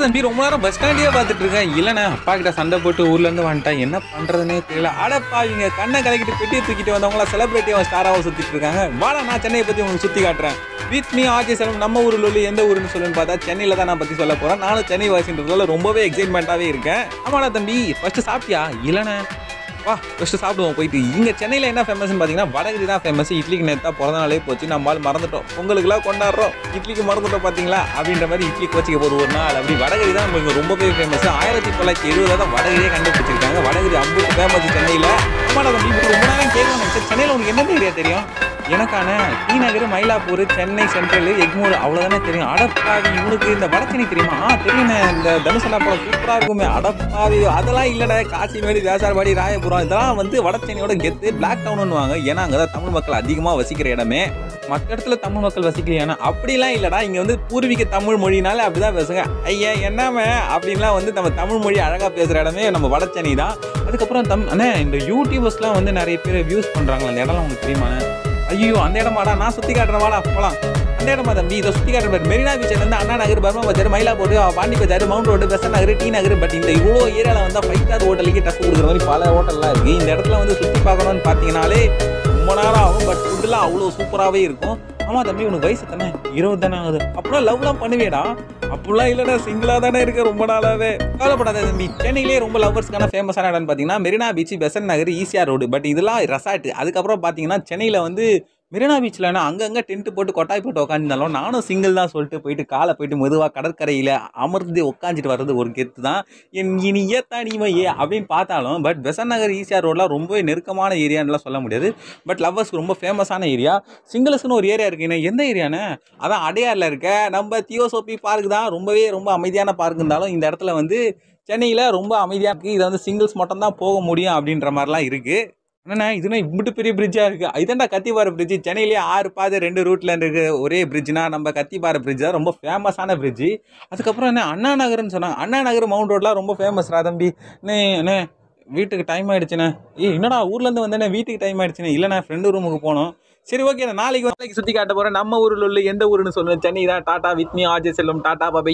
தம்பி ரொம்ப நேரம் பஸ் ஸ்டாண்டே பார்த்துட்டு இருக்கேன். இல்லைண்ணே அப்பா கிட்ட சண்டை போட்டு ஊர்ல இருந்து வந்துட்டேன். என்ன பண்ணுறதுனே தெரியல. அடப்பா இவங்க கண்ணை கலக்கிட்டு பெட்டியை தூக்கிட்டு வந்தவங்களா செலிபிரிட்டியாக ஸ்டாராக சுத்திட்டு இருக்காங்க. வாடா நான் சென்னையை பத்தி உங்களுக்கு சுத்தி காட்டுறேன். வித் மீ ஆர்ஜே செல்வம் நம்ம ஊரில் உள்ள எந்த ஊருன்னு சொல்லுன்னு பார்த்தா சென்னையில தான் நான் பத்தி சொல்ல போறேன். நானும் சென்னை வாசின்றதுல ரொம்பவே எக்ஸைட்மெண்ட்டாகவே இருக்கேன். ஆமாடா தம்பி ஃபர்ஸ்ட் சாப்பிட்டியா? இல்லைண்ணே. வா ஃபஸ்ட்டு சாப்பிடுவோம் போயிட்டு. இங்கே சென்னையில் என்ன ஃபேமஸ்னு பார்த்தீங்கன்னா வடகரி தான் ஃபேமஸ் இட்லிக்கு நேரத்தா பிறந்த நாளே போச்சு நம்மளால் மறந்துட்டோம். பொங்கலுக்குலாம் கொண்டாடுறோம். இட்லிக்கு மறந்துட்டோம் பார்த்தீங்களா அப்படின்ற மாதிரி இட்லி கோச்சிக்க போகிற ஒரு நாள். அப்படி வடகரி தான் நம்மளுக்கு ரொம்பவே ஃபேமஸ் ஆயிரத்தி தொள்ளாயிரத்தி எழுபதில் தான் வடகரியே கண்டுபிடிச்சிருக்காங்க. வடகரி அம்பு ஃபேமஸ் சென்னையில். ஆமாடா தம்பி ரொம்ப நேரம் கேட்கணும் சென்னையில் உங்களுக்கு என்ன ஏரியா தெரியும்? எனக்கான ஸ்ரீநகர் மயிலாப்பூர் சென்னை சென்ட்ரல் எக்மூர் அவ்வளோதானே தெரியும். அடப்பாவி இவனுக்கு இந்த வடச்சென்னை தெரியுமா? ஆ தெரியுண்ணே இந்த தனுசனா படம் சூப்பராக இருக்குமே. அடப்பாவி அதெல்லாம் இல்லைடா காசிமேடு வேசார்பாடி ராயபுரம் இதெல்லாம் வந்து வடச்சென்னையோட கெத்து பிளாக் டவுனுவாங்க ஏன்னா அங்கே தான் தமிழ் மக்கள் அதிகமாக வசிக்கிற இடமே. மற்ற இடத்துல தமிழ் மக்கள் வசிக்கலையானா? அப்படிலாம் இல்லைடா. இங்கே வந்து பூர்வீக தமிழ் மொழினால அப்படிதான் பேசுங்க. ஐயா என்னமே அப்படின்லாம் வந்து நம்ம தமிழ் மொழி அழகாக பேசுகிற இடமே நம்ம வடச்சென்னை தான். அதுக்கப்புறம் தம் அண்ணே இந்த யூடியூபர்ஸ்லாம் வந்து நிறைய பேர் வியூஸ் பண்ணுறாங்களா அந்த இடம்லாம் உங்களுக்கு தெரியுமாண்ணே? ஐயோ அந்த இடமாடா நான் சுற்றி காட்டுறேன் வாடா போகலாம் அந்த இடமா தம்பி இதை சுற்றி காட்டுற மாதிரி. மெரினா பீச்ல இருந்து Anna Nagar Burma Bazaar Mylapore Pondy Bazaar Mount Road Besant Nagar T Nagar. But இந்த இவ்வளோ ஏரியாவில் வந்து ஃபைவ் ஸ்டார் ஹோட்டலுக்கு டச் கொடுக்குற மாதிரி பல ஹோட்டல்லாம் இருக்குது இந்த இடத்துல வந்து சுற்றி பார்க்கணும்னு பார்த்தீங்கனாலே ரொம்ப நேரம் ஆகும். பட் ஃபுட்டுலாம் அவ்வளோ சூப்பராகவே இருக்கும். ஆமாம் தம்பி உனக்கு வயசு தானே இருபது தானே ஆகுது அப்படின்னா லவ்லாம் பண்ணுவேடா அப்படிலாம் இல்லைடா சிங்கிளாக தானே இருக்க ரொம்ப நாளாவே. கவலைப்படாத தம்பி. சென்னையிலே ரொம்ப லவ்வர்ஸ்க்கான ஃபேமஸான இடம்னு பார்த்தீங்கன்னா Marina beach Besant Nagar ECR road. But இதெல்லாம் ரெசார்ட் அதுக்கப்புறம் பார்த்தீங்கன்னா சென்னையில் வந்து மெரினா பீச்சில் அங்கங்கே டென்ட் போட்டு கொட்டாய் போட்டு உட்காந்துருந்தாலும் நானும் சிங்கிள் தான் சொல்லிட்டு போயிட்டு காலை போயிட்டு மெதுவாக கடற்கரையில் அமர்ந்து உட்காந்துட்டு வர்றது ஒரு கெத்து தான். என் இனிய தனிமையே அப்படின்னு பார்த்தாலும் பட் பெசன் நகர் ஈசிஆர் ரோட்லாம் ரொம்பவே நெருக்கமான ஏரியான்லாம் சொல்ல முடியாது. பட் லவ்வர்ஸ்க்கு ரொம்ப ஃபேமஸான ஏரியா சிங்கிள்ஸ்னு ஒரு ஏரியா இருக்குண்ணே எந்த ஏரியாண்ணே அதான் அடையாரில் இருக்க நம்ம தியோசோபி பார்க் தான். ரொம்பவே ரொம்ப அமைதியான பார்க் இருந்தாலும் இந்த இடத்துல வந்து சென்னையில் ரொம்ப அமைதியாக இருக்குது இதை வந்து சிங்கிள்ஸ் மட்டும்தான் போக முடியும் அப்படின்ற மாதிரிலாம் இருக்குது என்னண்ணா இதுனா இம்பிட்டு பெரிய பிரிட்ஜாக இருக்குது இதாண்டா கத்திப்பாறை பிரிட்ஜ் சென்னையிலேயே ஆறு பாதை ரெண்டு ரூட்டில் இருக்க. ஒரே பிரிட்ஜ்னா நம்ம கத்திப்பாறை பிரிட்ஜ் தான். ரொம்ப ஃபேமஸான பிரிட்ஜ் அதுக்கப்புறம் என்ன அண்ணா நகர்னு சொன்னாங்க அண்ணா நகர் மவுண்ட் ரோட்லாம் ரொம்ப ஃபேமஸ் தம்பி. அண்ணே அண்ணே வீட்டுக்கு டைம் ஆயிடுச்சுண்ணே. ஏய் என்னடா ஊர்லேருந்து வந்தேனே வீட்டுக்கு டைம் ஆயிடுச்சுண்ணே. இல்லைண்ணா ஃப்ரெண்டு ரூமுக்கு போனோம். சரி ஓகே நாளைக்கு நாளைக்கு சுற்றி காட்ட போகிறேன் நம்ம ஊரில் உள்ள எந்த ஊருன்னு சொல்லுங்கள் சென்னை தான். டாட்டா வித்மி ஆஜய் ஆஜே டாட்டா டாடா பாபை